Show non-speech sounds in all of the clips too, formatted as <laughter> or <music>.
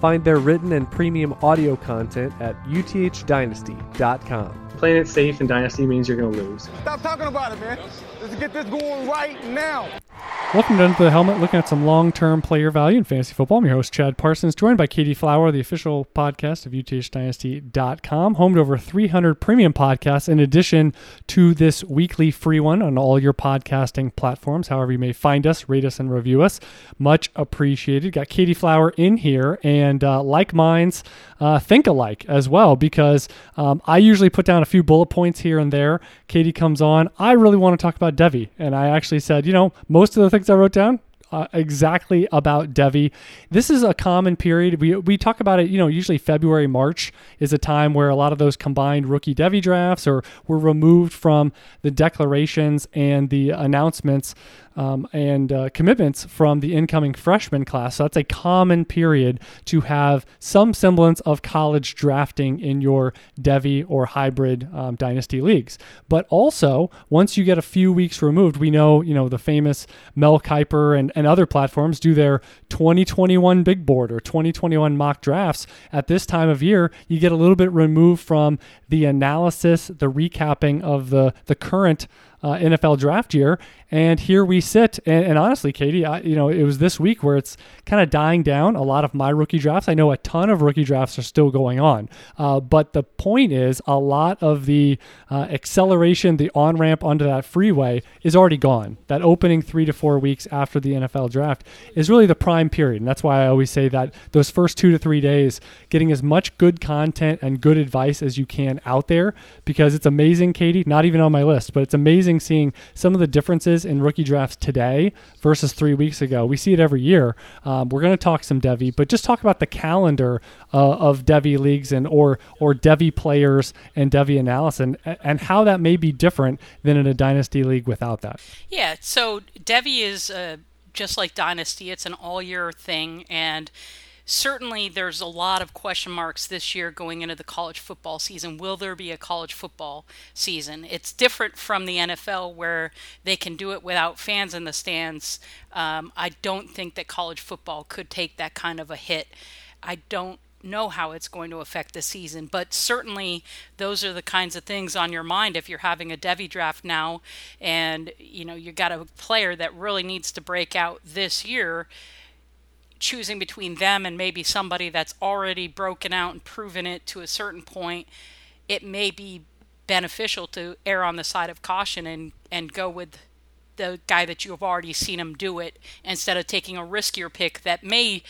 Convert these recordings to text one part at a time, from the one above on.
Find their written and premium audio content at uthdynasty.com. Playing it safe in Dynasty means you're going to lose. Stop talking about it, man. Let's get this going right now. Welcome down to the Helmet, looking at some long-term player value in fantasy football. I'm your host, Chad Parsons, joined by Katie Flower, the official podcast of UTHDynasty.com, home to over 300 premium podcasts, in addition to this weekly free one on all your podcasting platforms. However, you may find us, rate us, and review us. Much appreciated. Got Katie Flower in here, and uh, like minds uh, think alike as well, because um, I usually put down a few bullet points here and there. Katie comes on. I really want to talk about Devy, and I actually said, you know, most of the things I wrote down uh, exactly about Devy. This is a common period. We, we talk about it, you know, usually February, March is a time where a lot of those combined rookie Devy drafts or were removed from the declarations and the announcements um, and uh, commitments from the incoming freshman class. So that's a common period to have some semblance of college drafting in your Devy or hybrid um, dynasty leagues. But also, once you get a few weeks removed, we know, you know, the famous Mel Kiper and, and other platforms do their 2021 big board or 2021 mock drafts. At this time of year, you get a little bit removed from the analysis, the recapping of the, the current uh, NFL draft year. And here we sit. And, and honestly, Katie, I, you know, it was this week where it's kind of dying down. A lot of my rookie drafts, I know a ton of rookie drafts are still going on. Uh, but the point is, a lot of the uh, acceleration, the on ramp onto that freeway is already gone. That opening three to four weeks after the NFL draft is really the prime period. And that's why I always say that those first two to three days, getting as much good content and good advice as you can out there, because it's amazing, Katie, not even on my list, but it's amazing seeing some of the differences in rookie drafts today versus three weeks ago. We see it every year. Um, we're going to talk some Devy, but just talk about the calendar uh, of Devy leagues and or or Devy players and Devy analysis and, and how that may be different than in a dynasty league without that. Yeah, so Devy is uh, just like Dynasty, it's an all year thing. And certainly there's a lot of question marks this year going into the college football season. Will there be a college football season? It's different from the NFL where they can do it without fans in the stands. Um, I don't think that college football could take that kind of a hit. I don't know how it's going to affect the season, but certainly those are the kinds of things on your mind if you're having a Devy draft now and you know you got a player that really needs to break out this year choosing between them and maybe somebody that's already broken out and proven it to a certain point it may be beneficial to err on the side of caution and and go with the guy that you have already seen him do it instead of taking a riskier pick that may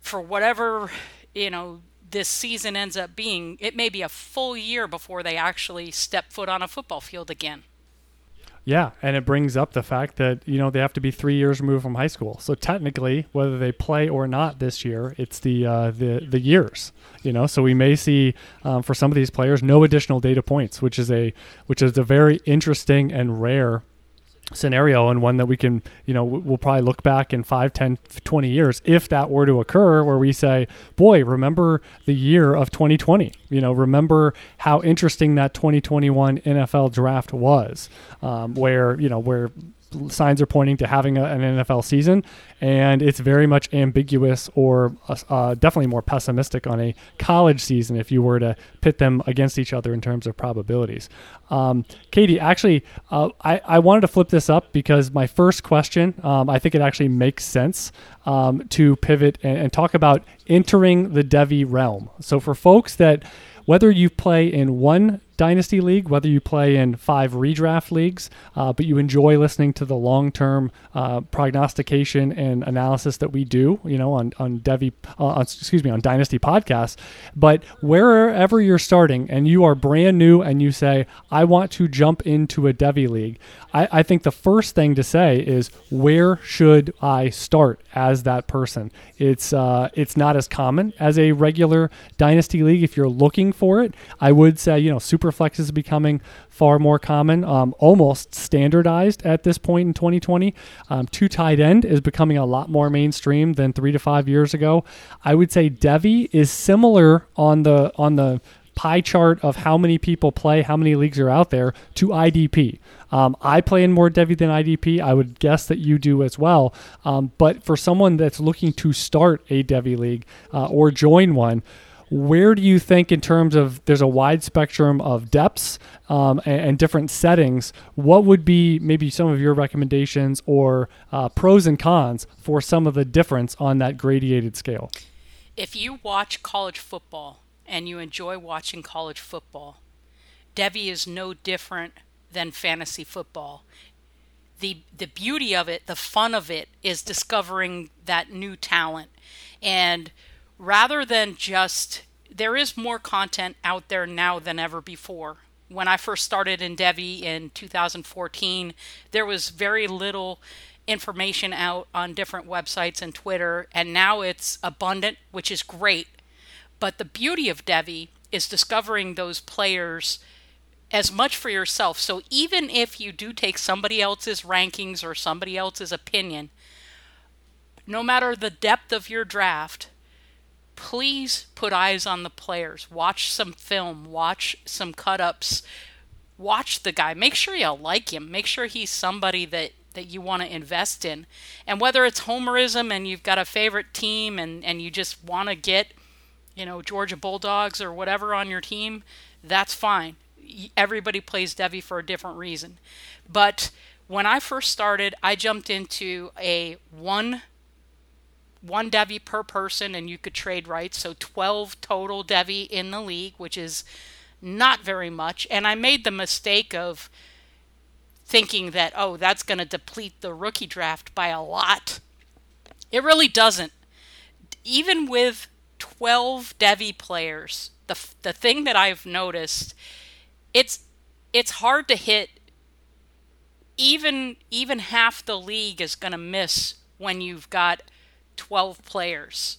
for whatever you know this season ends up being it may be a full year before they actually step foot on a football field again Yeah, and it brings up the fact that you know they have to be three years removed from high school. So technically, whether they play or not this year, it's the uh, the the years. You know, so we may see um, for some of these players no additional data points, which is a which is a very interesting and rare scenario and one that we can you know we'll probably look back in 5 10 20 years if that were to occur where we say boy remember the year of 2020 you know remember how interesting that 2021 nfl draft was um, where you know where signs are pointing to having a, an NFL season, and it's very much ambiguous or uh, uh, definitely more pessimistic on a college season if you were to pit them against each other in terms of probabilities. Um, Katie, actually, uh, I, I wanted to flip this up because my first question, um, I think it actually makes sense um, to pivot and, and talk about entering the Devy realm. So for folks that whether you play in one dynasty league, whether you play in five redraft leagues, uh, but you enjoy listening to the long term uh, prognostication and analysis that we do, you know, on on Devy, uh, excuse me, on Dynasty podcasts. But wherever you're starting and you are brand new and you say, I want to jump into a Devy league, I, I think the first thing to say is, where should I start as that person? It's uh, it's not as common as a regular dynasty league. If you're looking for it, I would say you know superflex is becoming far more common, um, almost standardized at this point in 2020. Um, two tight end is becoming a lot more mainstream than three to five years ago. I would say Devy is similar on the on the pie chart of how many people play, how many leagues are out there to IDP. Um, I play in more Devy than IDP. I would guess that you do as well. Um, but for someone that's looking to start a Devy league uh, or join one, where do you think, in terms of there's a wide spectrum of depths um, and, and, different settings, what would be maybe some of your recommendations or uh, pros and cons for some of the difference on that gradiated scale? If you watch college football and you enjoy watching college football, Devy is no different than fantasy football. The the beauty of it, the fun of it is discovering that new talent. And rather than just there is more content out there now than ever before. When I first started in Devy in 2014, there was very little information out on different websites and Twitter, and now it's abundant, which is great. But the beauty of Devy is discovering those players as much for yourself. So even if you do take somebody else's rankings or somebody else's opinion, no matter the depth of your draft, please put eyes on the players. Watch some film, watch some cut ups, watch the guy. Make sure you like him. Make sure he's somebody that, that you want to invest in. And whether it's homerism and you've got a favorite team and, and you just want to get, you know, Georgia Bulldogs or whatever on your team, that's fine. Everybody plays Devy for a different reason. But when I first started, I jumped into a one one Devy per person, and you could trade rights. So 12 total Devy in the league, which is not very much. And I made the mistake of thinking that, oh, that's going to deplete the rookie draft by a lot. It really doesn't. Even with 12 Devy players, the, the thing that I've noticed, it's it's hard to hit even even half the league is going to miss when you've got 12 players.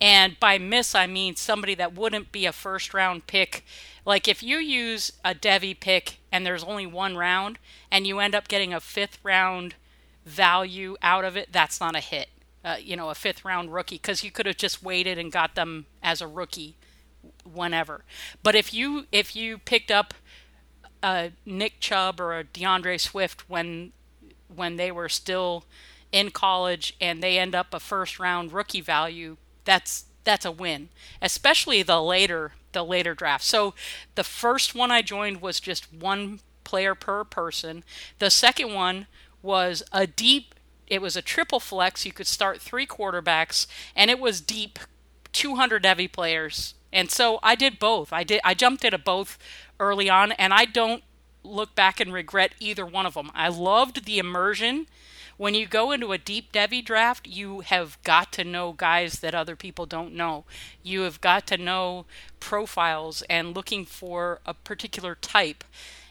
And by miss, I mean somebody that wouldn't be a first round pick. Like if you use a Devy pick and there's only one round and you end up getting a fifth round value out of it, that's not a hit. Uh, you know, a fifth round rookie because you could have just waited and got them as a rookie whenever. But if you if you picked up a Nick Chubb or a D'Andre Swift when when they were still in college and they end up a first round rookie value, that's that's a win, especially the later the later draft. So the first one I joined was just one player per person. The second one was a deep it was a triple flex. You could start three quarterbacks and it was deep 200 heavy players. And so I did both. I did I jumped into both early on and I don't look back and regret either one of them. I loved the immersion when you go into a deep Devy draft, you have got to know guys that other people don't know. You have got to know profiles and looking for a particular type.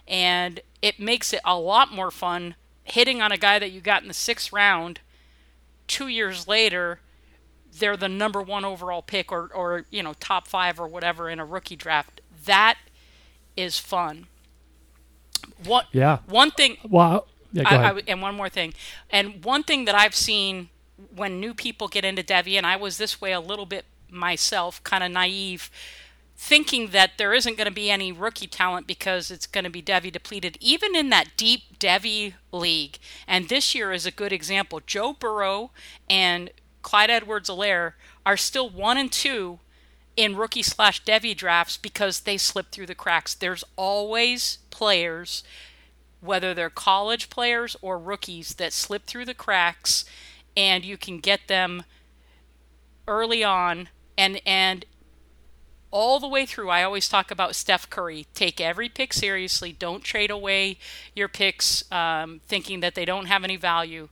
And it makes it a lot more fun hitting on a guy that you got in the sixth round two years later they're the number one overall pick or, or you know top five or whatever in a rookie draft that is fun what yeah one thing well yeah, I, I, and one more thing. And one thing that I've seen when new people get into Devy, and I was this way a little bit myself, kind of naive, thinking that there isn't going to be any rookie talent because it's going to be Devy depleted, even in that deep Devy league. And this year is a good example. Joe Burrow and Clyde Edwards Helaire are still one and two in rookie slash Devy drafts because they slip through the cracks. There's always players whether they're college players or rookies that slip through the cracks and you can get them early on and and all the way through, I always talk about Steph Curry. Take every pick seriously. Don't trade away your picks um, thinking that they don't have any value.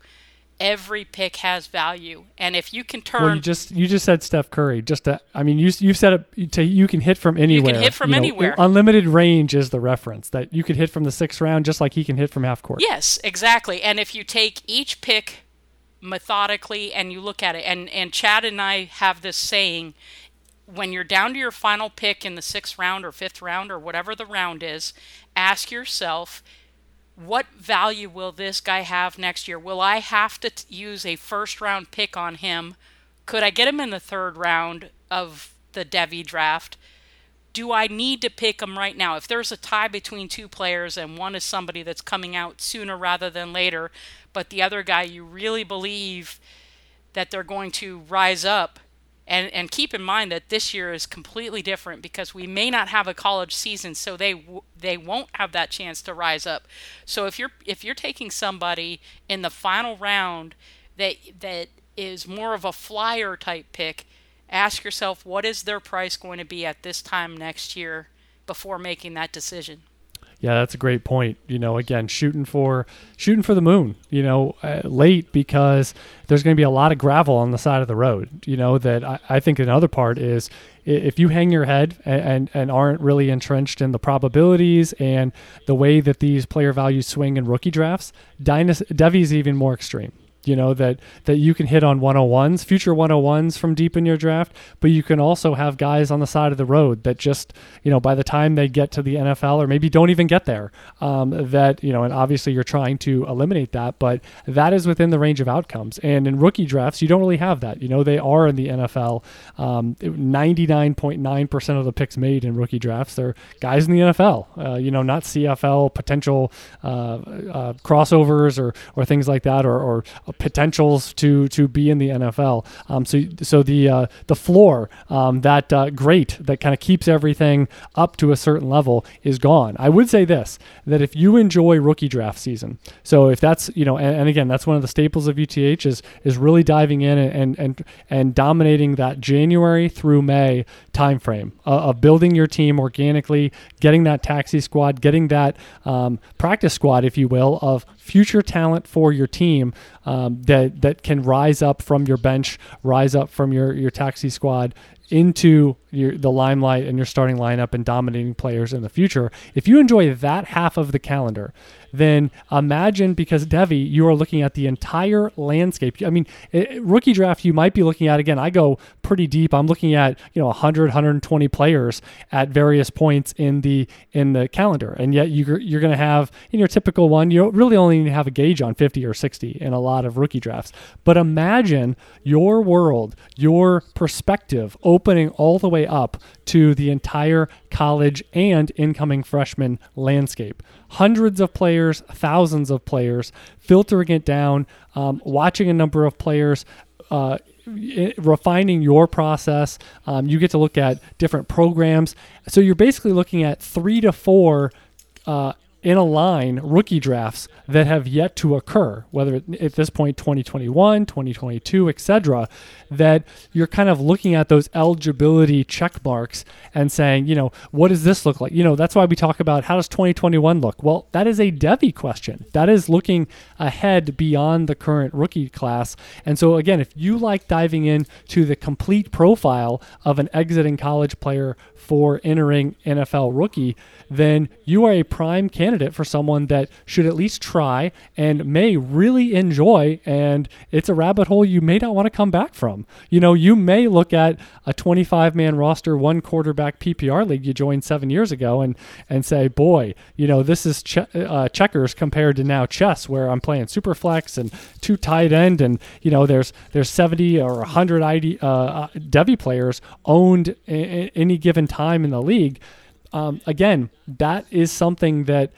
Every pick has value, and if you can turn, Well, you just you just said Steph Curry. Just to, I mean, you you said it to you can hit from anywhere. You can hit from You know, anywhere. Unlimited range is the reference that you could hit from the sixth round, just like he can hit from half court. Yes, exactly. And if you take each pick methodically and you look at it, and, and Chad and I have this saying when you're down to your final pick in the sixth round or fifth round or whatever the round is, ask yourself, what value will this guy have next year? Will I have to t- use a first round pick on him? Could I get him in the third round of the Devy draft? do I need to pick him right now? If there's a tie between two players and one is somebody that's coming out sooner rather than later, but the other guy you really believe that they're going to rise up, and and keep in mind that this year is completely different because we may not have a college season, so they they won't have that chance to rise up. So if you're if you're taking somebody in the final round that that is more of a flyer type pick, ask yourself what is their price going to be at this time next year before making that decision. Yeah, that's a great point. You know, again, shooting for shooting for the moon. You know, uh, late because there's going to be a lot of gravel on the side of the road. You know that I, I think another part is if you hang your head and, and and aren't really entrenched in the probabilities and the way that these player values swing in rookie drafts, Dynasty Devy's even more extreme you know that that you can hit on 101s future 101s from deep in your draft but you can also have guys on the side of the road that just you know by the time they get to the NFL or maybe don't even get there um, that you know and obviously you're trying to eliminate that but that is within the range of outcomes. And in rookie drafts you don't really have that. You know they are in the NFL um, 99.9% of the picks made in rookie drafts they're guys in the NFL uh, you know not CFL potential uh, uh, crossovers or or things like that or, or potentials to to be in the NFL. Um, so so the uh, the floor um, that uh, great that kind of keeps everything up to a certain level is gone. I would say this that if you enjoy rookie draft season, so if that's you know and, and again that's one of the staples of UTH is is really diving in and and and dominating that January through May timeframe uh, of building your team organically, getting that taxi squad, getting that um, practice squad, if you will, of future talent for your team um, that that can rise up from your bench, rise up from your your taxi squad into your, the limelight and your starting lineup and dominating players in the future. If you enjoy that half of the calendar, then imagine because Devy, you are looking at the entire landscape. I mean, it, rookie draft, you might be looking at again. I go pretty deep. I'm looking at you know 100, 120 players at various points in the in the calendar, and yet you're you're going to have in your typical one, you really only need to have a gauge on 50 or 60 in a lot of rookie drafts. But imagine your world, your perspective opening all the way up to the entire college and incoming freshman landscape. Hundreds of players, thousands of players, filtering it down, um, watching a number of players. Uh, refining your process. Um, you get to look at different programs. So you're basically looking at three to four uh, in a line rookie drafts that have yet to occur, whether at this point 2021, 2022, etc., that you're kind of looking at those eligibility check marks and saying, you know, what does this look like? You know, that's why we talk about how does 2021 look? Well, that is a Devy question. That is looking ahead beyond the current rookie class. And so again, if you like diving in to the complete profile of an exiting college player for entering NFL rookie, then you are a prime candidate for someone that should at least try and may really enjoy. And it's a rabbit hole you may not want to come back from. You know, you may look at a 25 man roster, one quarterback PPR league you joined seven years ago and, and say, boy, you know, this is che- uh, checkers compared to now chess where I'm playing super flex and two tight end. And, you know, there's, there's 70 or 100 ID, uh, uh, Devy players owned a- any given time in the league. um, again, that is something that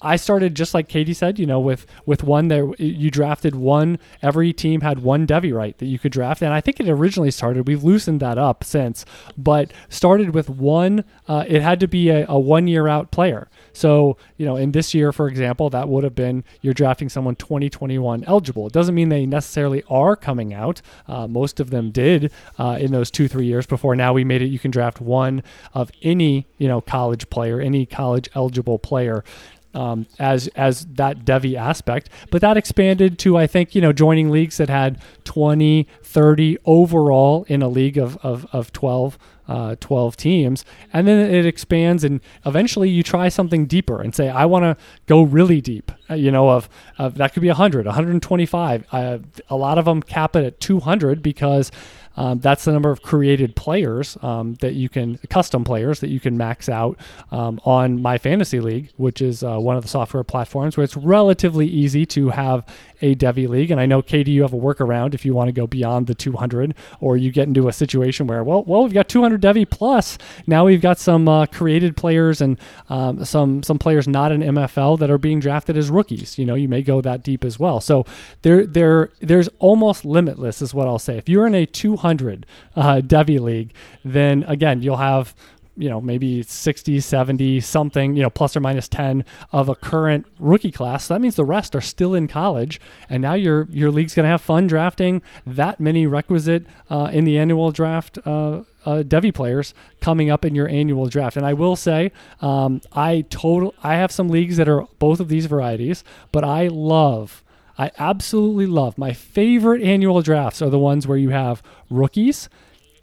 I started just like Katie said, you know, with with one that you drafted one. Every team had one Devy right that you could draft, and I think it originally started. We've loosened that up since, but started with one. Uh, it had to be a, a one year out player. So you know, in this year, for example, that would have been you're drafting someone 2021 eligible. It doesn't mean they necessarily are coming out. Uh, most of them did uh, in those two three years before. Now we made it. You can draft one of any you know college player, any college eligible player um, as as that Devy aspect. But that expanded to I think you know joining leagues that had 20, 30 overall in a league of of, of 12. Uh, 12 teams and then it expands and eventually you try something deeper and say i want to go really deep uh, you know of, of that could be 100 125 uh, a lot of them cap it at 200 because um, that's the number of created players um, that you can, custom players that you can max out um, on My Fantasy League, which is uh, one of the software platforms where it's relatively easy to have a Devy league. And I know, Katie, you have a workaround if you want to go beyond the 200, or you get into a situation where, well, well, we've got 200 Devy plus. Now we've got some uh, created players and um, some some players not in MFL that are being drafted as rookies. You know, you may go that deep as well. So there, there, there's almost limitless, is what I'll say. If you're in a 200 200 uh, Devy League, then again, you'll have you know maybe 60 70 something you know plus or minus 10 of a current rookie class so that means the rest are still in college and now your your league's going to have fun drafting that many requisite uh, in the annual draft uh, uh, Devy players coming up in your annual draft. And I will say, um, I total I have some leagues that are both of these varieties, but I love I absolutely love. My favorite annual drafts are the ones where you have rookies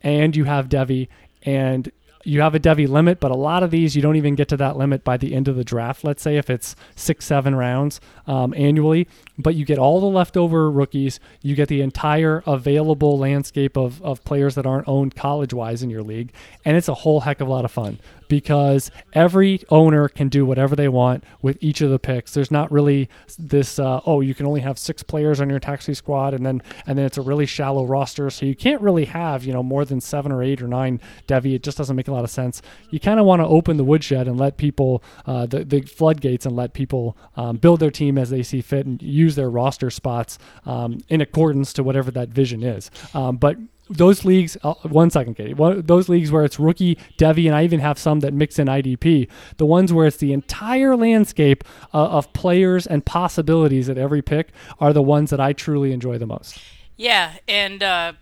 and you have Devy and you have a Devy limit, but a lot of these you don't even get to that limit by the end of the draft. Let's say if it's six, seven rounds um, annually, but you get all the leftover rookies, you get the entire available landscape of, of players that aren't owned college wise in your league, and it's a whole heck of a lot of fun because every owner can do whatever they want with each of the picks. There's not really this uh, oh you can only have six players on your taxi squad and then and then it's a really shallow roster, so you can't really have you know more than seven or eight or nine Devy. It just doesn't make a lot of sense. You kind of want to open the woodshed and let people uh, the the floodgates and let people um, build their team as they see fit and use their roster spots um, in accordance to whatever that vision is. Um, but those leagues, uh, one second, Katie. Those leagues where it's rookie, Devy, and I even have some that mix in IDP. The ones where it's the entire landscape uh, of players and possibilities at every pick are the ones that I truly enjoy the most. Yeah, and uh,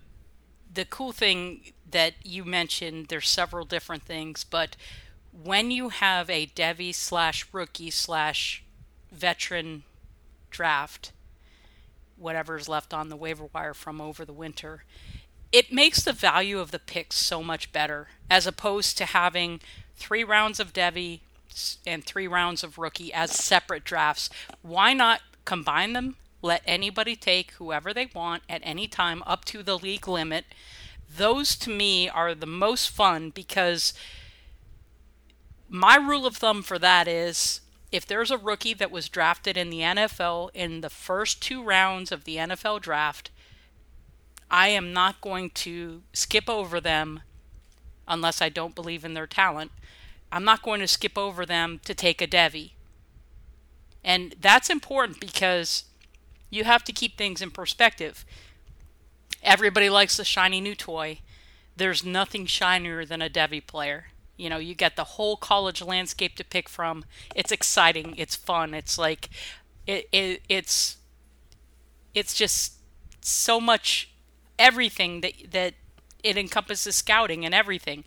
the cool thing that you mentioned, there's several different things, but when you have a Devy slash rookie slash veteran draft, whatever's left on the waiver wire from over the winter it makes the value of the picks so much better as opposed to having three rounds of Devy and three rounds of rookie as separate drafts. Why not combine them? Let anybody take whoever they want at any time up to the league limit. Those to me are the most fun because my rule of thumb for that is if there's a rookie that was drafted in the NFL in the first two rounds of the NFL draft, I am not going to skip over them unless I don't believe in their talent. I'm not going to skip over them to take a Devy. And that's important because you have to keep things in perspective. Everybody likes the shiny new toy. There's nothing shinier than a Devy player. You know, you get the whole college landscape to pick from. It's exciting. It's fun. It's like, it, it it's, it's just so much everything that that it encompasses scouting and everything.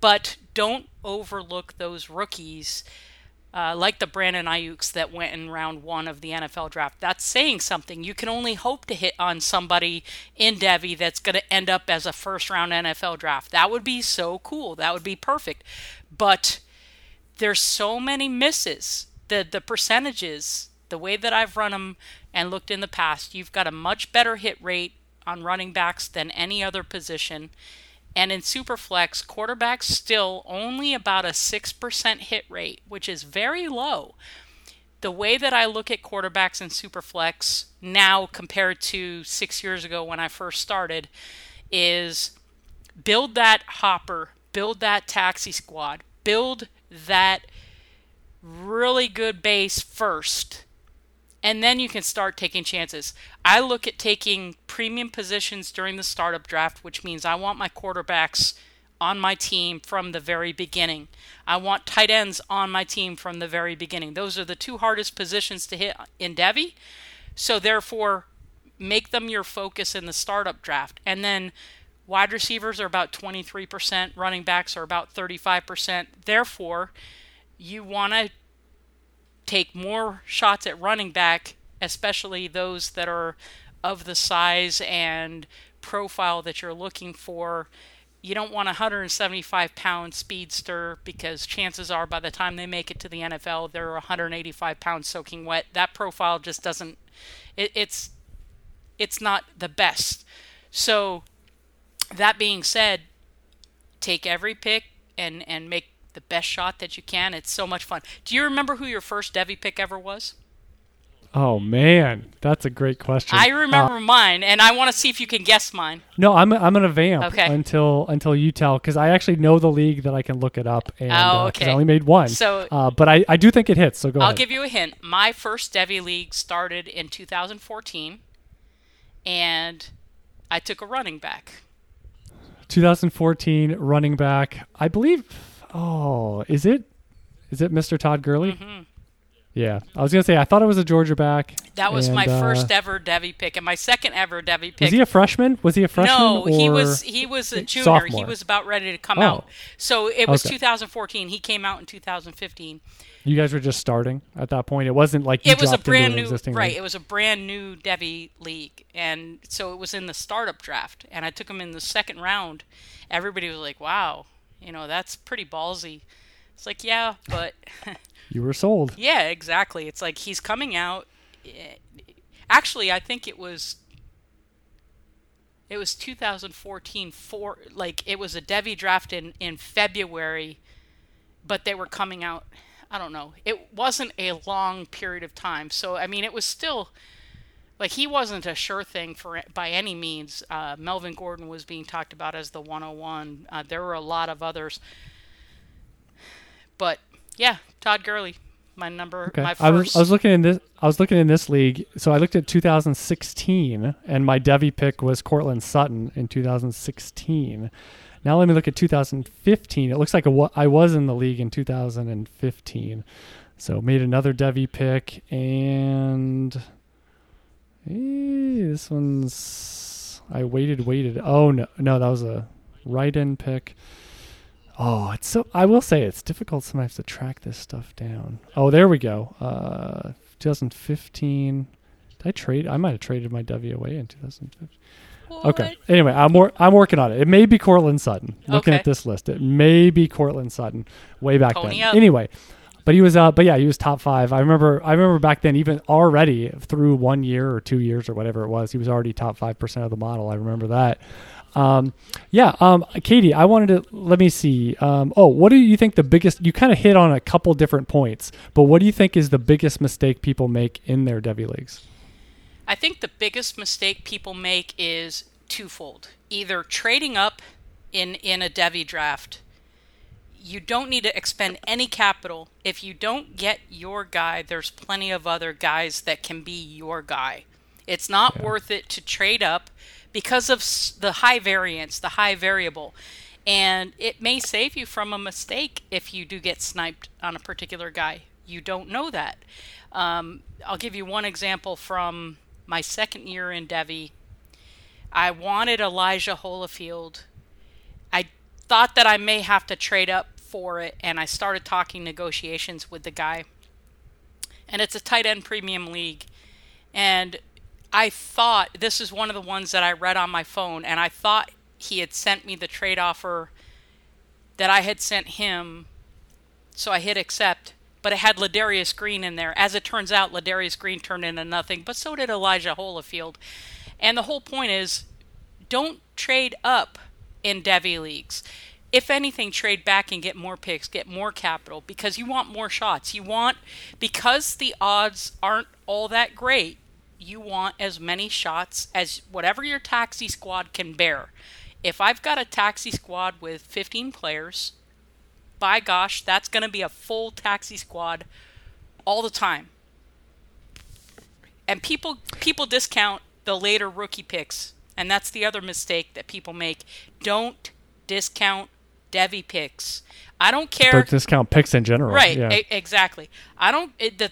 But don't overlook those rookies. Uh, like the Brandon Aiyuks that went in round one of the NFL draft. That's saying something. You can only hope to hit on somebody in Devy that's going to end up as a first round NFL draft. That would be so cool. That would be perfect. But there's so many misses. The the percentages, the way that I've run them and looked in the past, you've got a much better hit rate on running backs than any other position. And in Superflex, quarterbacks still only about a 6% hit rate, which is very low. The way that I look at quarterbacks in Superflex now compared to six years ago when I first started is build that hopper, build that taxi squad, build that really good base first and then you can start taking chances. I look at taking premium positions during the startup draft, which means I want my quarterbacks on my team from the very beginning. I want tight ends on my team from the very beginning. Those are the two hardest positions to hit in Devy. So therefore, make them your focus in the startup draft. And then wide receivers are about 23%, running backs are about 35%. Therefore, you want to take more shots at running back, especially those that are of the size and profile that you're looking for. You don't want a 175 pound speedster because chances are by the time they make it to the NFL, they're 185 pounds soaking wet. That profile just doesn't. It, it's it's not the best. So that being said, take every pick and and make the best shot that you can. It's so much fun. Do you remember who your first Devy pick ever was? Oh man, that's a great question. I remember Uh, mine, and I want to see if you can guess mine. no, I'm I'm gonna vamp Okay. until until you tell because I actually know the league that I can look it up and Oh, uh 'cause okay. I only made one. So- uh, but I, I do think it hits. So go ahead. I'll ahead. give you a hint. My first Devy league started in 2014, and I took a running back. 2014 running back. I believe. Oh, is it? Is it Mr. Todd Gurley? Mm-hmm. Yeah, I was gonna say I thought it was a Georgia back. That was and, my uh, first ever Devy pick, and my second ever Devy pick. Was he a freshman? Was he a freshman? no, he was he was a junior. He was about ready to come Oh. out. So it was Okay. 2014. He came out in 2015. You guys were just starting at that point. It wasn't like you it was a brand new right league. it was a brand new devy league and so it was in the startup draft and i took him in the second round everybody was like wow you know that's pretty ballsy. It's like yeah but <laughs> You were sold. yeah exactly. It's like he's coming out. Eh, actually i think it was it was 2014 for like it was a devy draft in in february but they were coming out i don't know. It wasn't a long period of time. So i mean it was still like he wasn't a sure thing for by any means uh, melvin gordon was being talked about as the 101 uh, there were a lot of others but yeah todd Gurley, my number Okay. my first I was I was looking in this I was looking in this league. So I looked at 2016 and my Devy pick was Courtland Sutton in 2016. Now let me look at 2015. It looks like a, I was in the league in 2015. So made another Devy pick and eh, this one's I waited waited. Oh no no that was a right end pick. Oh, it's so. I will say it's difficult sometimes to track this stuff down. Oh, there we go. Uh, 2015. Did I trade? I might have traded my W away in 2015. Okay. Anyway, I'm wor- I'm working on it. It may be Courtland Sutton. Looking Okay. at this list, it may be Courtland Sutton. Way back Pony then. up. Anyway, but he was uh, but yeah, he was top five. I remember. I remember back then, even already through one year or two years or whatever it was, he was already top five percent of the model. I remember that. Um, yeah, um, Katie, I wanted to let me see. Um, oh, what do you think the biggest? You kind of hit on a couple different points, but what do you think is the biggest mistake people make in their Devy leagues? I think the biggest mistake people make is twofold. Either trading up in in a Devy draft. You don't need to expend any capital. If you don't get your guy, there's plenty of other guys that can be your guy. It's not worth it to trade up because of the high variance, the high variable. And it may save you from a mistake if you do get sniped on a particular guy. You don't know that. Um, I'll give you one example from my second year in Devy. I wanted Elijah Holyfield. Thought that I may have to trade up for it, and I started talking negotiations with the guy. And it's a tight end premium league. And I thought this is one of the ones that I read on my phone, and I thought he had sent me the trade offer that I had sent him. So I hit accept, but it had Ladarius Green in there. As it turns out, Ladarius Green turned into nothing, but so did Elijah Holyfield. And the whole point is don't trade up in Devy leagues. If anything, trade back and get more picks, get more capital because you want more shots. You want, because the odds aren't all that great, you want as many shots as whatever your taxi squad can bear. If I've got a taxi squad with 15 players by gosh, that's going to be a full taxi squad all the time. And people people discount the later rookie picks, and that's the other mistake that people make. Don't discount Devy picks. I don't care. Don't discount picks in general. Right, Yeah. e- exactly. I don't it, the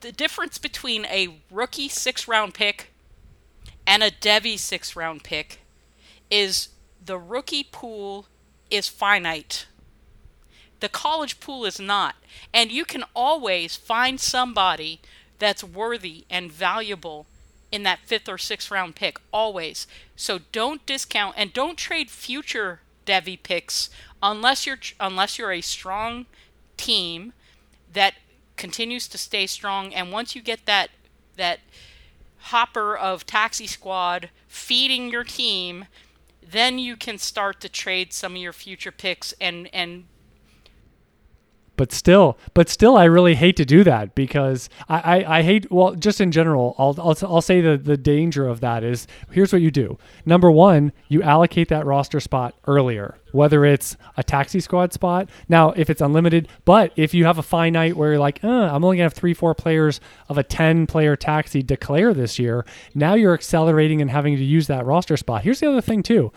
the difference between a rookie 6 round pick and a Devy 6 round pick is the rookie pool is finite. The college pool is not. And you can always find somebody that's worthy and valuable in that fifth or sixth round pick. Always. So don't discount and don't trade future Devy picks unless you're unless you're a strong team that continues to stay strong and once you get that that hopper of taxi squad feeding your team then you can start to trade some of your future picks and and but still, but still, I really hate to do that because I, I, I hate. Well, just in general, I'll, I'll, I'll say the the danger of that is here's what you do. Number one, you allocate that roster spot earlier, whether it's a taxi squad spot. Now, if it's unlimited, but if you have a finite where you're like, uh, I'm only gonna have three, four players of a ten player taxi declare this year. Now you're accelerating and having to use that roster spot. Here's the other thing too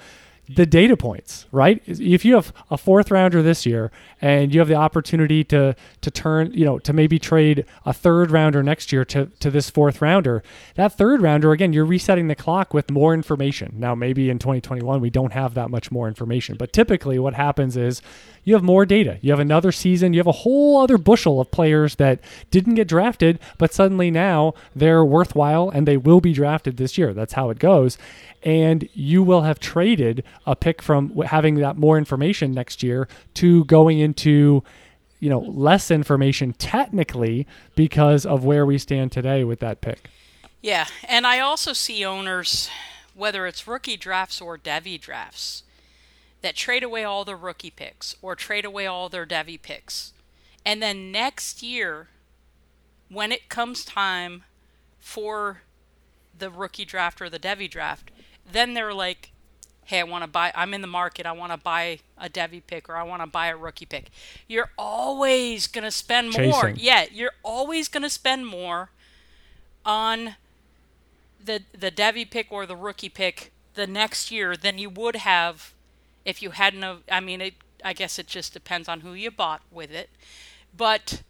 the data points, right? If you have a fourth rounder this year and you have the opportunity to to turn, you know, to maybe trade a third rounder next year to to this fourth rounder, that third rounder again, you're resetting the clock with more information. Now maybe in 2021 we don't have that much more information, but typically what happens is you have more data. You have another season, you have a whole other bushel of players that didn't get drafted, but suddenly now they're worthwhile and they will be drafted this year. That's how it goes and you will have traded a pick from having that more information next year to going into you know less information technically because of where we stand today with that pick Yeah, and I also see owners, whether it's rookie drafts or Devy drafts, that trade away all their rookie picks or trade away all their Devy picks. And then next year, when it comes time for the rookie draft or the Devy draft, then they're like, hey, I want to buy, I'm in the market, I want to buy a Devy pick or I want to buy a rookie pick. You're always going to spend more. Yeah, you're always going to spend more on the the Devy pick or the rookie pick the next year than you would have if you hadn't have, I mean it I guess it just depends on who you bought with it. But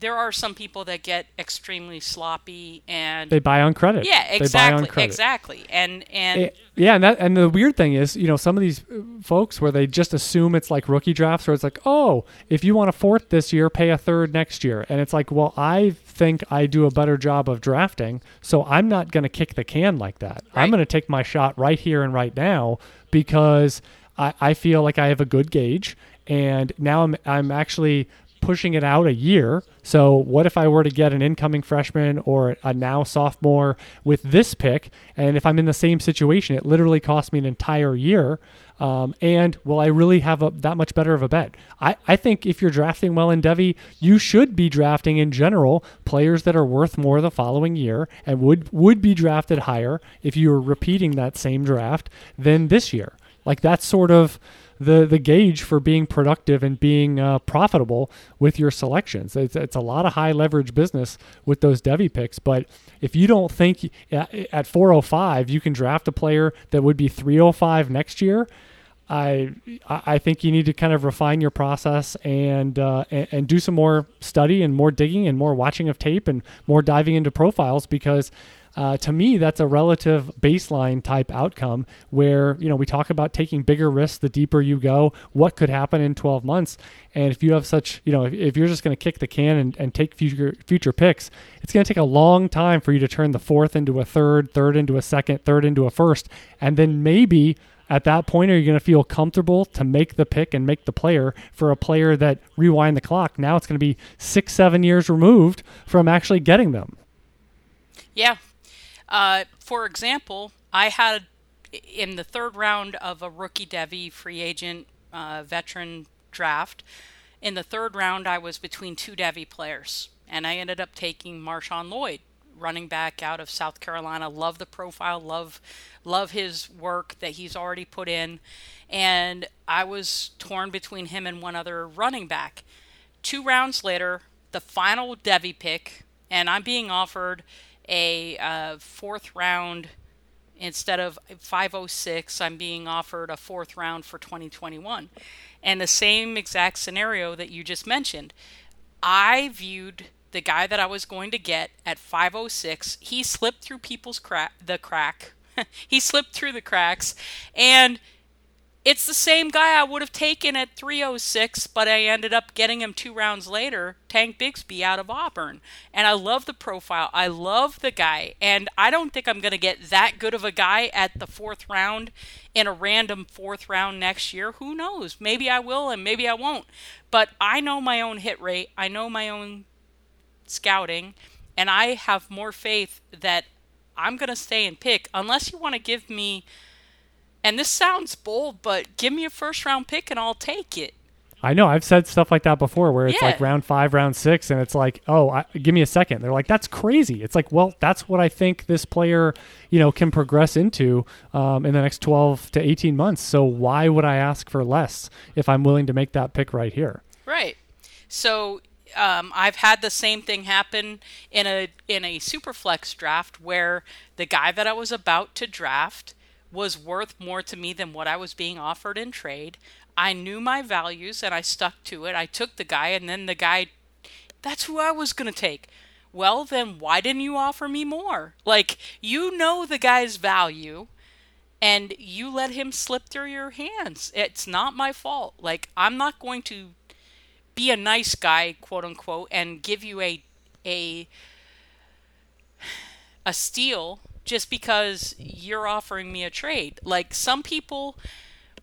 there are some people that get extremely sloppy and they buy on credit yeah, They buy on exactly, credit. exactly. And and Eh, yeah, and that and the weird thing is, you know, some of these uh, folks where they just assume it's like rookie drafts, where it's like, oh, if you want a fourth this year, pay a third next year, and it's like, well, I think I do a better job of drafting, so I'm not going to kick the can like that. I'm going to take my shot right here and right now because I, I feel like I have a good gauge, and now I'm I'm actually pushing it out a year. So what if I were to get an incoming freshman or a now sophomore with this pick, and if I'm in the same situation, it literally cost me an entire year. Um, and will I really have a, that much better of a bet? I, I think if you're drafting well in Devy, you should be drafting in general players that are worth more the following year and would would be drafted higher if you were repeating that same draft than this year. Like that's sort of the the gauge for being productive and being uh, profitable with your selections. It's, it's a lot of high leverage business with those Devy picks. But if you don't think at, at 405 you can draft a player that would be 305 next year, I I I think you need to kind of refine your process and, uh, and and do some more study and more digging and more watching of tape and more diving into profiles because uh, to me that's a relative baseline type outcome where you know we talk about taking bigger risks the deeper you go what could happen in 12 months and if you have such you know if, if you're just going to kick the can and, and take future future picks it's going to take a long time for you to turn the fourth into a third third into a second third into a first and then maybe at that point, are you going to feel comfortable to make the pick and make the player for a player that rewind the clock? Now it's going to be six, seven years removed from actually getting them. Yeah. Uh, for example, I had in the third round of a rookie Devy free agent uh, veteran draft. In the third round, I was between two Devy players, and I ended up taking Marshawn Lloyd running back out of South Carolina. Love the profile, love love his work that he's already put in. And I was torn between him and one other running back. Two rounds later, the final Devy pick, and I'm being offered a uh, fourth round instead of 506 i'm being offered a fourth round for 2021 and the same exact scenario that you just mentioned. I viewed the guy that i was going to get at 506 he slipped through people's crack the crack. <laughs> He slipped through the cracks. And it's the same guy I would have taken at 306, but I ended up getting him two rounds later, Tank Bigsby out of Auburn. And I love the profile. I love the guy. And I don't think I'm going to get that good of a guy at the fourth round in a random fourth round next year. Who knows? Maybe I will and maybe I won't. But I know my own hit rate, I know my own scouting, and I have more faith that I'm going to stay and pick unless you want to give me and this sounds bold, but give me a first round pick and I'll take it. I know I've said stuff like that before, where it's Yeah. like round five, round six, and it's like, oh, I, give me a second. They're like, that's crazy. It's like, well, that's what I think this player, you know, can progress into um, in the next twelve to eighteen months. So why would I ask for less if I'm willing to make that pick right here? Right. So um, I've had the same thing happen in a in a superflex draft where the guy that I was about to draft was worth more to me than what I was being offered in trade. I knew my values and I stuck to it. I took the guy and then the guy that's who I was going to take. Well, then why didn't you offer me more? Like you know the guy's value and you let him slip through your hands. It's not my fault. Like I'm not going to be a nice guy, quote unquote, and give you a a a steal just because you're offering me a trade. Like some people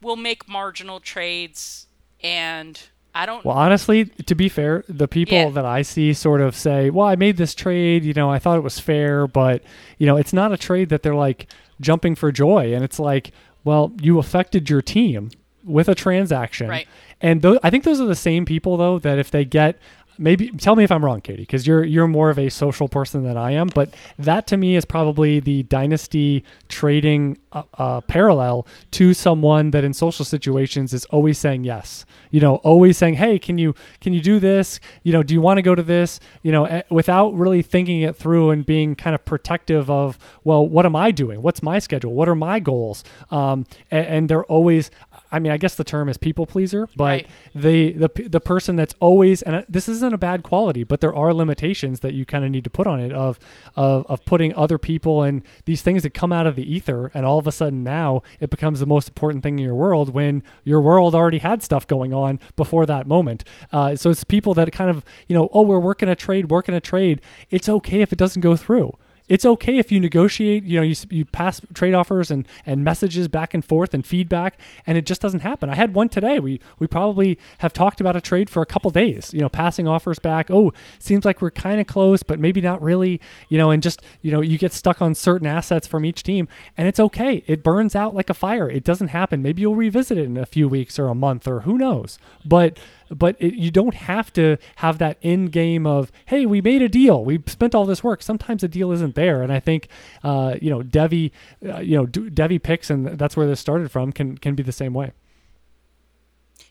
will make marginal trades and I don't Well, honestly, to be fair, the people Yeah. that I see sort of say, "Well, I made this trade. You know, I thought it was fair, but you know, it's not a trade that they're like jumping for joy." And it's like, well, you affected your team with a transaction, Right. And tho- I think those are the same people though that if they get maybe tell me if I'm wrong, Katie, because you're you're more of a social person than I am, but that to me is probably the dynasty trading uh, uh, parallel to someone that in social situations is always saying yes. You know, always saying, "Hey, can you can you do this? You know, do you want to go to this?" You know, eh, without really thinking it through and being kind of protective of, well, what am I doing? What's my schedule? What are my goals? Um, and, and they're always. I mean, I guess the term is people pleaser, but Right. the the the person that's always and this isn't a bad quality, but there are limitations that you kind of need to put on it of of of putting other people and these things that come out of the ether, and all of a sudden now it becomes the most important thing in your world when your world already had stuff going on before that moment. Uh, so it's people that kind of you know, oh, we're working a trade, working a trade. It's okay if it doesn't go through it's okay if you negotiate you know you, you pass trade offers and and messages back and forth and feedback and it just doesn't happen. I had one today. We we probably have talked about a trade for a couple days you know passing offers back. Oh seems like we're kind of close but maybe not really you know and just you know you get stuck on certain assets from each team and it's okay. It burns out like a fire. It doesn't happen. Maybe you'll revisit it in a few weeks or a month or who knows. But but it, you don't have to have that end game of hey we made a deal. We spent all this work. Sometimes a deal isn't there. And i think uh, you know devy uh, you know devy picks and that's where this started from can can be the same way.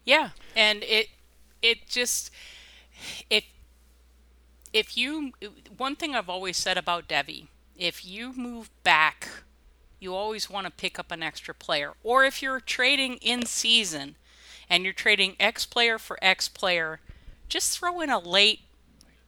Yeah, and it it just if if you one thing I've always said about Devy, if you move back, you always want to pick up an extra player. Or if you're trading in season and you're trading X player for X player, just throw in a late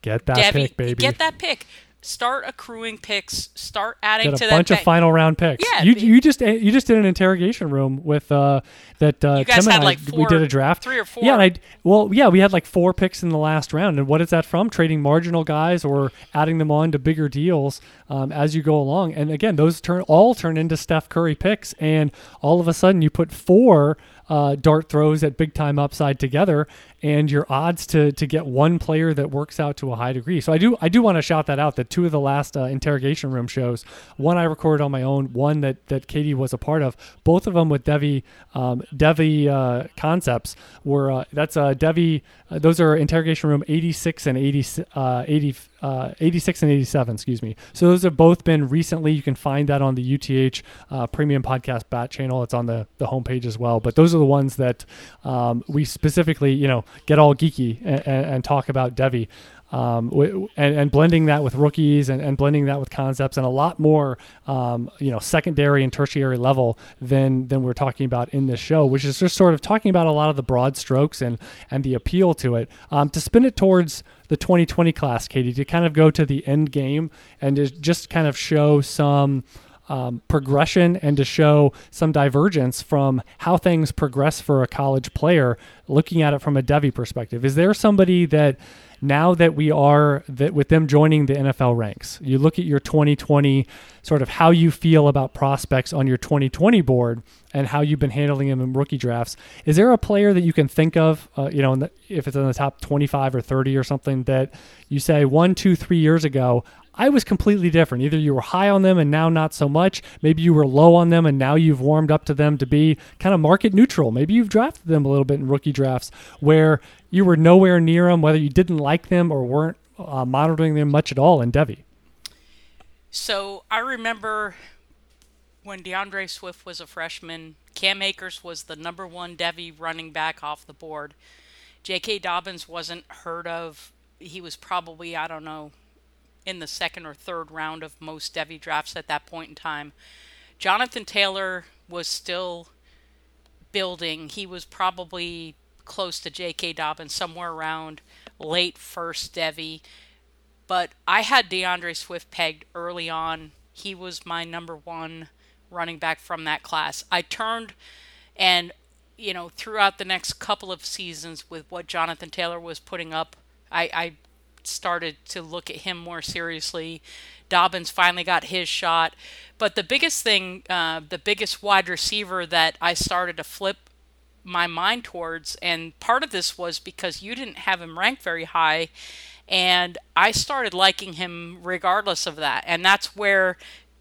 get that pick baby. Get that pick. Start accruing picks. Start adding Get to a that. bunch of final round picks. Yeah, you you just you just did an interrogation room with uh that uh, You guys Tim and had I, like we did a draft. three or four. Yeah, and I well yeah we had like four picks in the last round. And what is that from? Trading marginal guys or adding them on to bigger deals um, as you go along. And again, those turn all turn into Steph Curry picks, and all of a sudden you put four. Uh, dart throws at big time upside together, and your odds to to get one player that works out to a high degree. So I do I do want to shout that out. That two of the last uh, interrogation room shows, one I recorded on my own, one that that Katie was a part of, both of them with Devy um, Devy uh, concepts were uh, that's uh, Devy. Uh, those are interrogation room 86 and 80, uh, 80 uh, 86 and 87, excuse me. So those have both been recently. You can find that on the UTH Premium Podcast Bat channel. It's on the, the homepage as well. But those are the ones that um, we specifically, you know, get all geeky and, and, and talk about Devy. um, and, and, blending that with rookies and, and, blending that with concepts and a lot more, um, you know, secondary and tertiary level than than we're talking about in this show, which is just sort of talking about a lot of the broad strokes and and the appeal to it. Um, to spin it towards the 2020 class, Katie, to kind of go to the end game and to just kind of show some. Um, progression and to show some divergence from how things progress for a college player, looking at it from a Devy perspective. Is there somebody that now that we are that with them joining the NFL ranks, you look at your 2020 sort of how you feel about prospects on your 2020 board and how you've been handling them in rookie drafts. Is there a player that you can think of, uh, you know, the, if it's in the top 25 or 30 or something that you say one, two, three years ago, I was completely different. Either you were high on them and now not so much. Maybe you were low on them and now you've warmed up to them to be kind of market neutral. Maybe you've drafted them a little bit in rookie drafts where you were nowhere near them, whether you didn't like them or weren't uh, monitoring them much at all in Devy. So I remember when D'Andre Swift was a freshman, Cam Akers was the number one Devy running back off the board. J.K. Dobbins wasn't heard of. He was probably, I don't know, in the second or third round of most Devy drafts at that point in time. Jonathan Taylor was still building. He was probably close to J.K. Dobbins, somewhere around late first Devy. But I had D'Andre Swift pegged early on. He was my number one running back from that class. I turned and, you know, throughout the next couple of seasons with what Jonathan Taylor was putting up, I, I started to look at him more seriously. Dobbins finally got his shot. But the biggest thing, uh, the biggest wide receiver that I started to flip my mind towards, and part of this was because you didn't have him ranked very high, and I started liking him regardless of that. And that's where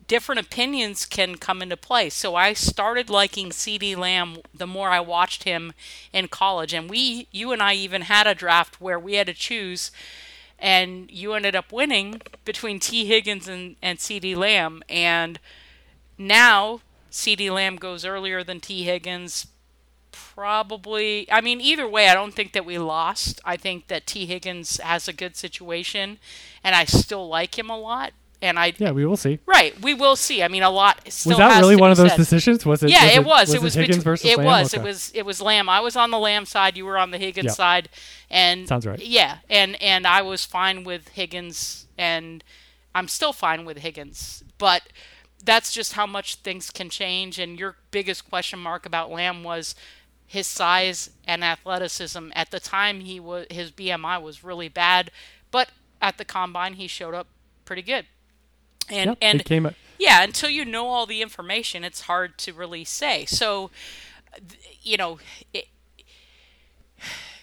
different opinions can come into play. So I started liking CeeDee Lamb the more I watched him in college. And we, you and I even had a draft where we had to choose and you ended up winning between Tee Higgins and, and CeeDee Lamb. And now CeeDee Lamb goes earlier than Tee Higgins. Probably, I mean, either way, I don't think that we lost. I think that Tee Higgins has a good situation, and I still like him a lot and I yeah we will see. Right we will see. I mean a lot still was that really one of those said. decisions? Was it yeah was it, was. it was, Higgins between, versus it Lamb? was. Okay. it was it was Lamb. I was on the Lamb side you were on the Higgins yep. side. And sounds right. Yeah and and I was fine with Higgins and I'm still fine with Higgins. But that's just how much things can change and your biggest question mark about Lamb was his size and athleticism. At the time he was his BMI was really bad but at the combine he showed up pretty good and yep, and came, yeah, until you know all the information, it's hard to really say. So, you know, it,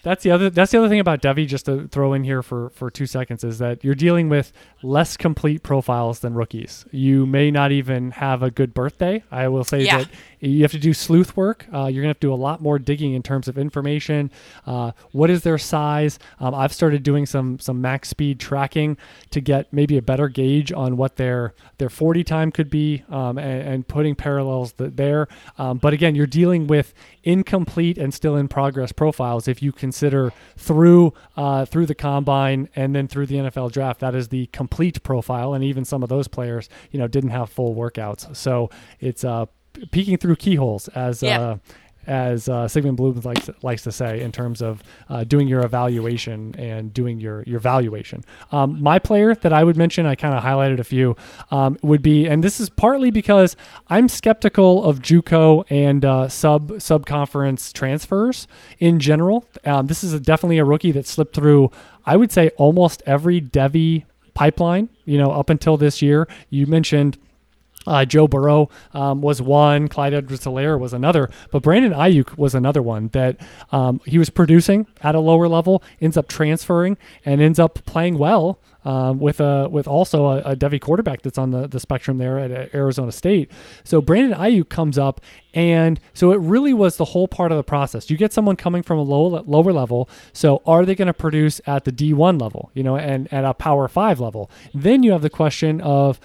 that's the other. That's the other thing about Devy. Just to throw in here for for two seconds is that you're dealing with less complete profiles than rookies. You may not even have a good birthday. I will say yeah. that you have to do sleuth work. Uh, you're gonna have to do a lot more digging in terms of information. Uh, what is their size? Um, I've started doing some some max speed tracking to get maybe a better gauge on what their their 40 time could be, um, and, and, putting parallels there. Um, but again, you're dealing with incomplete and still in progress profiles. If you consider through uh, through the combine and then through the NFL draft, that is the complete profile. And even some of those players, you know, didn't have full workouts. So it's uh, peeking through keyholes as yeah. uh, as uh, Sigmund Bloom likes likes to say in terms of uh, doing your evaluation and doing your your valuation. Um, my player that I would mention, I kind of highlighted a few, um, would be, and this is partly because I'm skeptical of JUCO and uh, sub sub conference transfers in general. Um, this is a, definitely a rookie that slipped through. I would say almost every Devy pipeline. You know, up until this year, you mentioned Uh, Joe Burrow um, was one. Clyde Edwards-Helaire was another. But Brandon Aiyuk was another one that um, he was producing at a lower level, ends up transferring, and ends up playing well um, with a with also a, a Devy quarterback that's on the, the spectrum there at Arizona State. So Brandon Aiyuk comes up, and so it really was the whole part of the process. You get someone coming from a low, lower level. So are they going to produce at the D1 level, you know, and at a Power Five level? Then you have the question of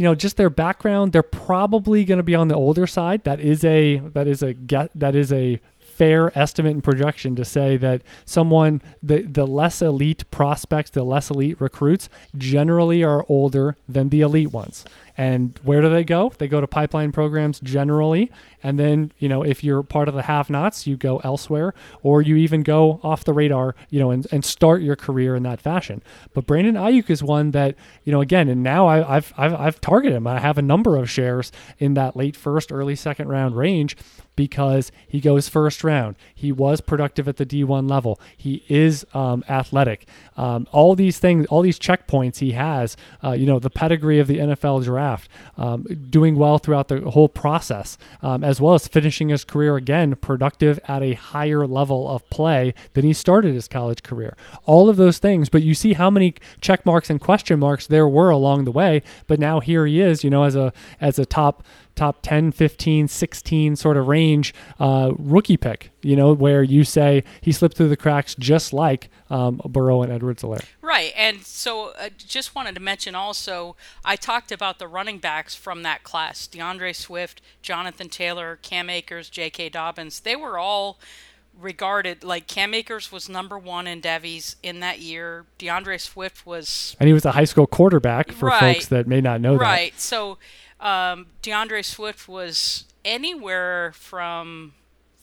you know just their background they're probably going to be on the older side that is a that is a get that is a fair estimate and projection to say that someone the the less elite prospects, the less elite recruits generally are older than the elite ones. And where do they go? They go to pipeline programs generally. And then, you know, if you're part of the have nots, you go elsewhere or you even go off the radar, you know, and, and start your career in that fashion. But Brandon Aiyuk is one that, you know, again, and now I, I've, I've, I've targeted him. I have a number of shares in that late first, early second round range because he goes first round. He was productive at the D1 level. He is um, athletic. Um, all these things, all these checkpoints he has, uh, you know, the pedigree of the NFL draft, um, doing well throughout the whole process, um, as well as finishing his career again productive at a higher level of play than he started his college career. All of those things, but you see how many check marks and question marks there were along the way. But now here he is, you know, as a as a top top 10, 15, 16 sort of range uh, rookie pick, you know, where you say he slipped through the cracks just like um, Burrow and Edwards-Helaire. Right. And so uh, just wanted to mention also, I talked about the running backs from that class D'Andre Swift, Jonathan Taylor, Cam Akers, J.K. Dobbins. They were all regarded like Cam Akers was number one in Devy's in that year. DeAndre Swift was, and he was a high school quarterback for right, folks that may not know right. that. Right. So um, D'Andre Swift was anywhere from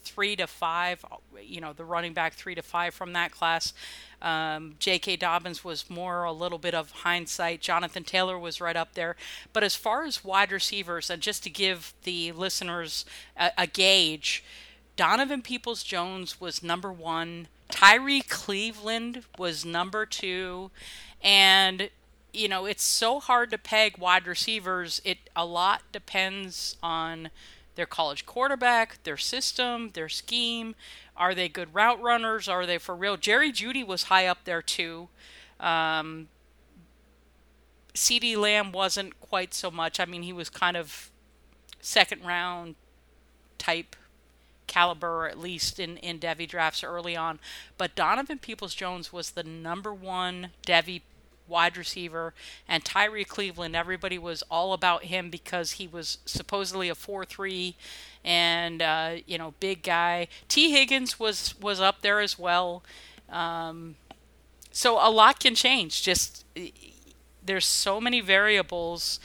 three to five, you know, the running back three to five from that class. Um, J.K. Dobbins was more a little bit of hindsight. Jonathan Taylor was right up there. But as far as wide receivers, and just to give the listeners a, a gauge, Donovan Peoples Jones was number one. Tyrie Cleveland was number two. And you know, it's so hard to peg wide receivers. It a lot depends on their college quarterback, their system, their scheme. Are they good route runners? Are they for real? Jerry Jeudy was high up there too. Um, CeeDee Lamb wasn't quite so much. I mean, he was kind of second round type caliber, at least in, in Devy drafts early on. But Donovan Peoples Jones was the number one Devy wide receiver, and Tyrie Cleveland. Everybody was all about him because he was supposedly a four-three, and uh, you know, big guy. Tee Higgins was was up there as well. Um, so a lot can change. Just there's so many variables,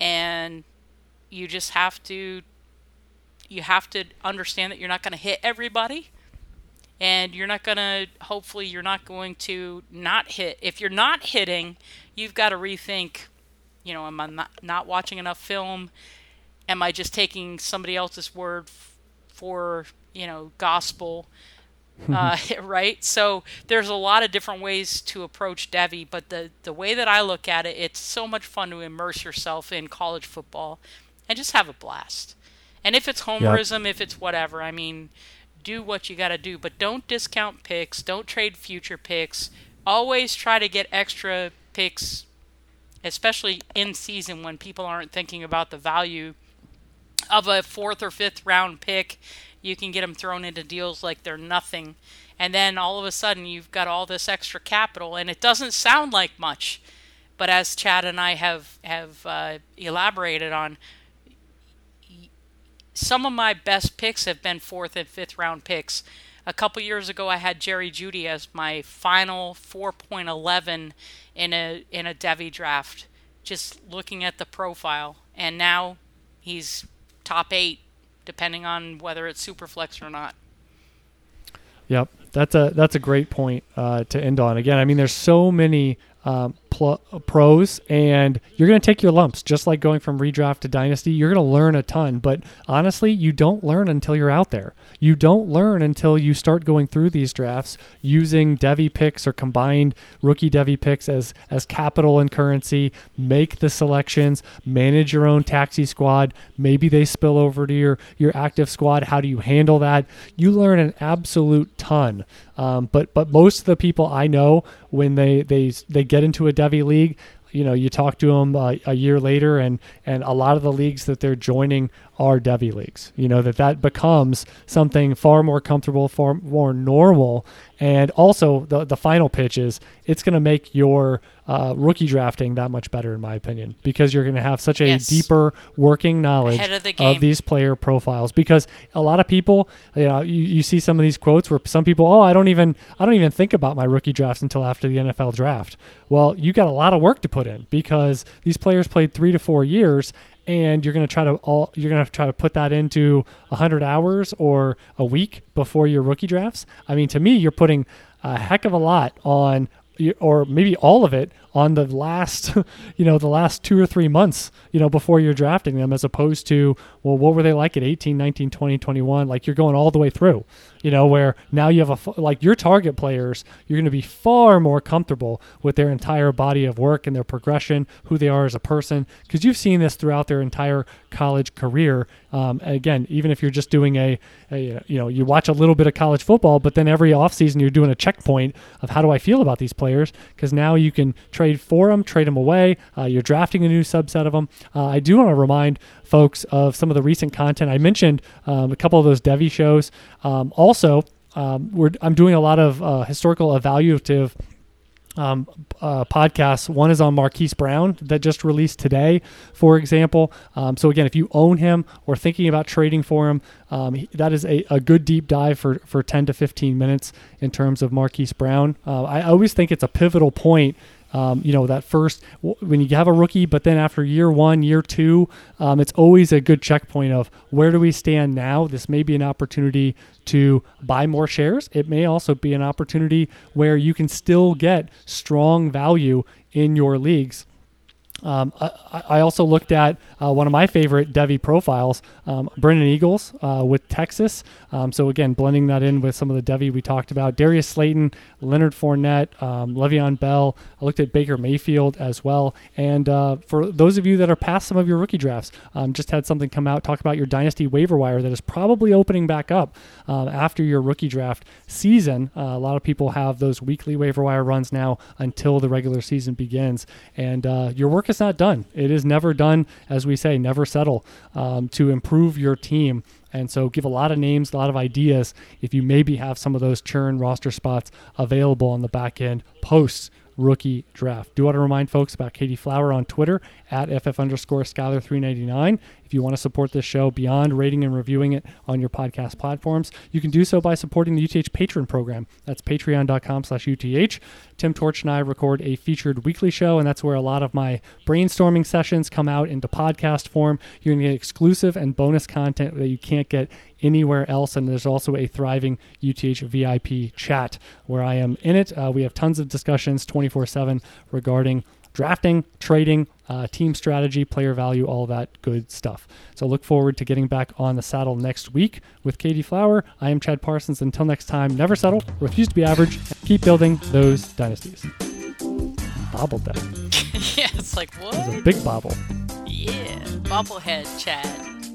and you just have to you have to understand that you're not going to hit everybody and you're not going to hopefully you're not going to not hit. If you're not hitting you've got to rethink you know am i not, not watching enough film? Am i just taking somebody else's word f- for you know gospel? <laughs> Uh, <laughs> right? So there's a lot of different ways to approach devy but the the way that i look at it it's so much fun to immerse yourself in college football and just have a blast. And if it's homerism yep. if it's whatever i mean do what you got to do, but don't discount picks. Don't trade future picks. Always try to get extra picks, especially in season when people aren't thinking about the value of a fourth or fifth round pick. You can get them thrown into deals like they're nothing. And then all of a sudden, you've got all this extra capital, and it doesn't sound like much. But as Chad and I have, have uh, elaborated on, some of my best picks have been fourth and fifth round picks. A couple years ago, I had Jerry Jeudy as my final 4.11 in a in a Devy draft. Just looking at the profile, and now he's top eight, depending on whether it's superflex or not. Yep, that's a that's a great point uh, to end on. Again, I mean, there's so many um, pl- pros, and you're going to take your lumps, just like going from redraft to dynasty. You're going to learn a ton, but honestly, you don't learn until you're out there. You don't learn until you start going through these drafts using Devy picks or combined rookie Devy picks as as capital and currency. Make the selections, manage your own taxi squad. Maybe they spill over to your your active squad. How do you handle that? You learn an absolute ton. Um, but but most of the people I know when they they they get into a Devy league, you know, you talk to them uh, a year later, and and a lot of the leagues that they're joining are Devy leagues. You know that that becomes something far more comfortable, far more normal, and also the the final pitch is it's going to make your uh, rookie drafting that much better, in my opinion, because you're going to have such a Yes. deeper working knowledge of the game. these player profiles. Because a lot of people, you know, you, you see some of these quotes where some people, oh, I don't even, I don't even think about my rookie drafts until after the NFL draft. Well, you got a lot of work to put in because these players played three to four years. And you're going to try to all you're going to try to put that into 100 hours or a week before your rookie drafts. I mean, to me, you're putting a heck of a lot on or maybe all of it on the last <laughs> you know the last two or three months you know before you're drafting them as opposed to well what were they like at 18 19 20 21 like you're going all the way through you know where now you have a like your target players you're going to be far more comfortable with their entire body of work and their progression who they are as a person because you've seen this throughout their entire college career. Um, again even if you're just doing a, a you know you watch a little bit of college football but then every offseason you're doing a checkpoint of how do i feel about these players because now you can trade for them trade them away uh, you're drafting a new subset of them uh, i do want to remind folks of some of the recent content i mentioned um, a couple of those devy shows um, also um, i'm doing a lot of uh, historical evaluative um, uh, podcasts. One is on Marquise Brown that just released today, for example. Um, so again, if you own him or thinking about trading for him, um, that is a, a good deep dive for, for 10 to 15 minutes in terms of Marquise Brown. Uh, I always think it's a pivotal point. Um, you know that first when you have a rookie, but then after year one, year two, um, it's always a good checkpoint of where do we stand now. This may be an opportunity to buy more shares. It may also be an opportunity where you can still get strong value in your leagues. Um, I, I also looked at uh, one of my favorite Devy profiles, um, Brennan Eagles uh, with Texas. Um, so again, blending that in with some of the Devy we talked about. Darius Slayton, Leonard Fournette, um, Le'Veon Bell. I looked at Baker Mayfield as well. And uh, for those of you that are past some of your rookie drafts, um, just had something come out talk about your dynasty waiver wire that is probably opening back up um, after your rookie draft season. Uh, a lot of people have those weekly waiver wire runs now until the regular season begins, and uh, your work is not done. It is never done, as we say, never settle um, to improve your team. And so, give a lot of names, a lot of ideas. If you maybe have some of those churn roster spots available on the back end post rookie draft. Do want to remind folks about Katie Flower on Twitter at ff underscore Skyler399. If you want to support this show beyond rating and reviewing it on your podcast platforms, you can do so by supporting the UTH Patreon program. That's patreon.com slash UTH. Tim Torch and I record a featured weekly show, and that's where a lot of my brainstorming sessions come out into podcast form. You're going to get exclusive and bonus content that you can't get anywhere else. And there's also a thriving UTH VIP chat where I am in it. Uh, we have tons of discussions 24 7 regarding drafting, trading, uh, team strategy, player value, all that good stuff. So look forward to getting back on the saddle next week with Katie Flower. I am Chad Parsons. Until next time, never settle, refuse to be average, keep building those dynasties. Bobbled that. <laughs> yeah, it's like It was a big bobble. Yeah, bobblehead, Chad.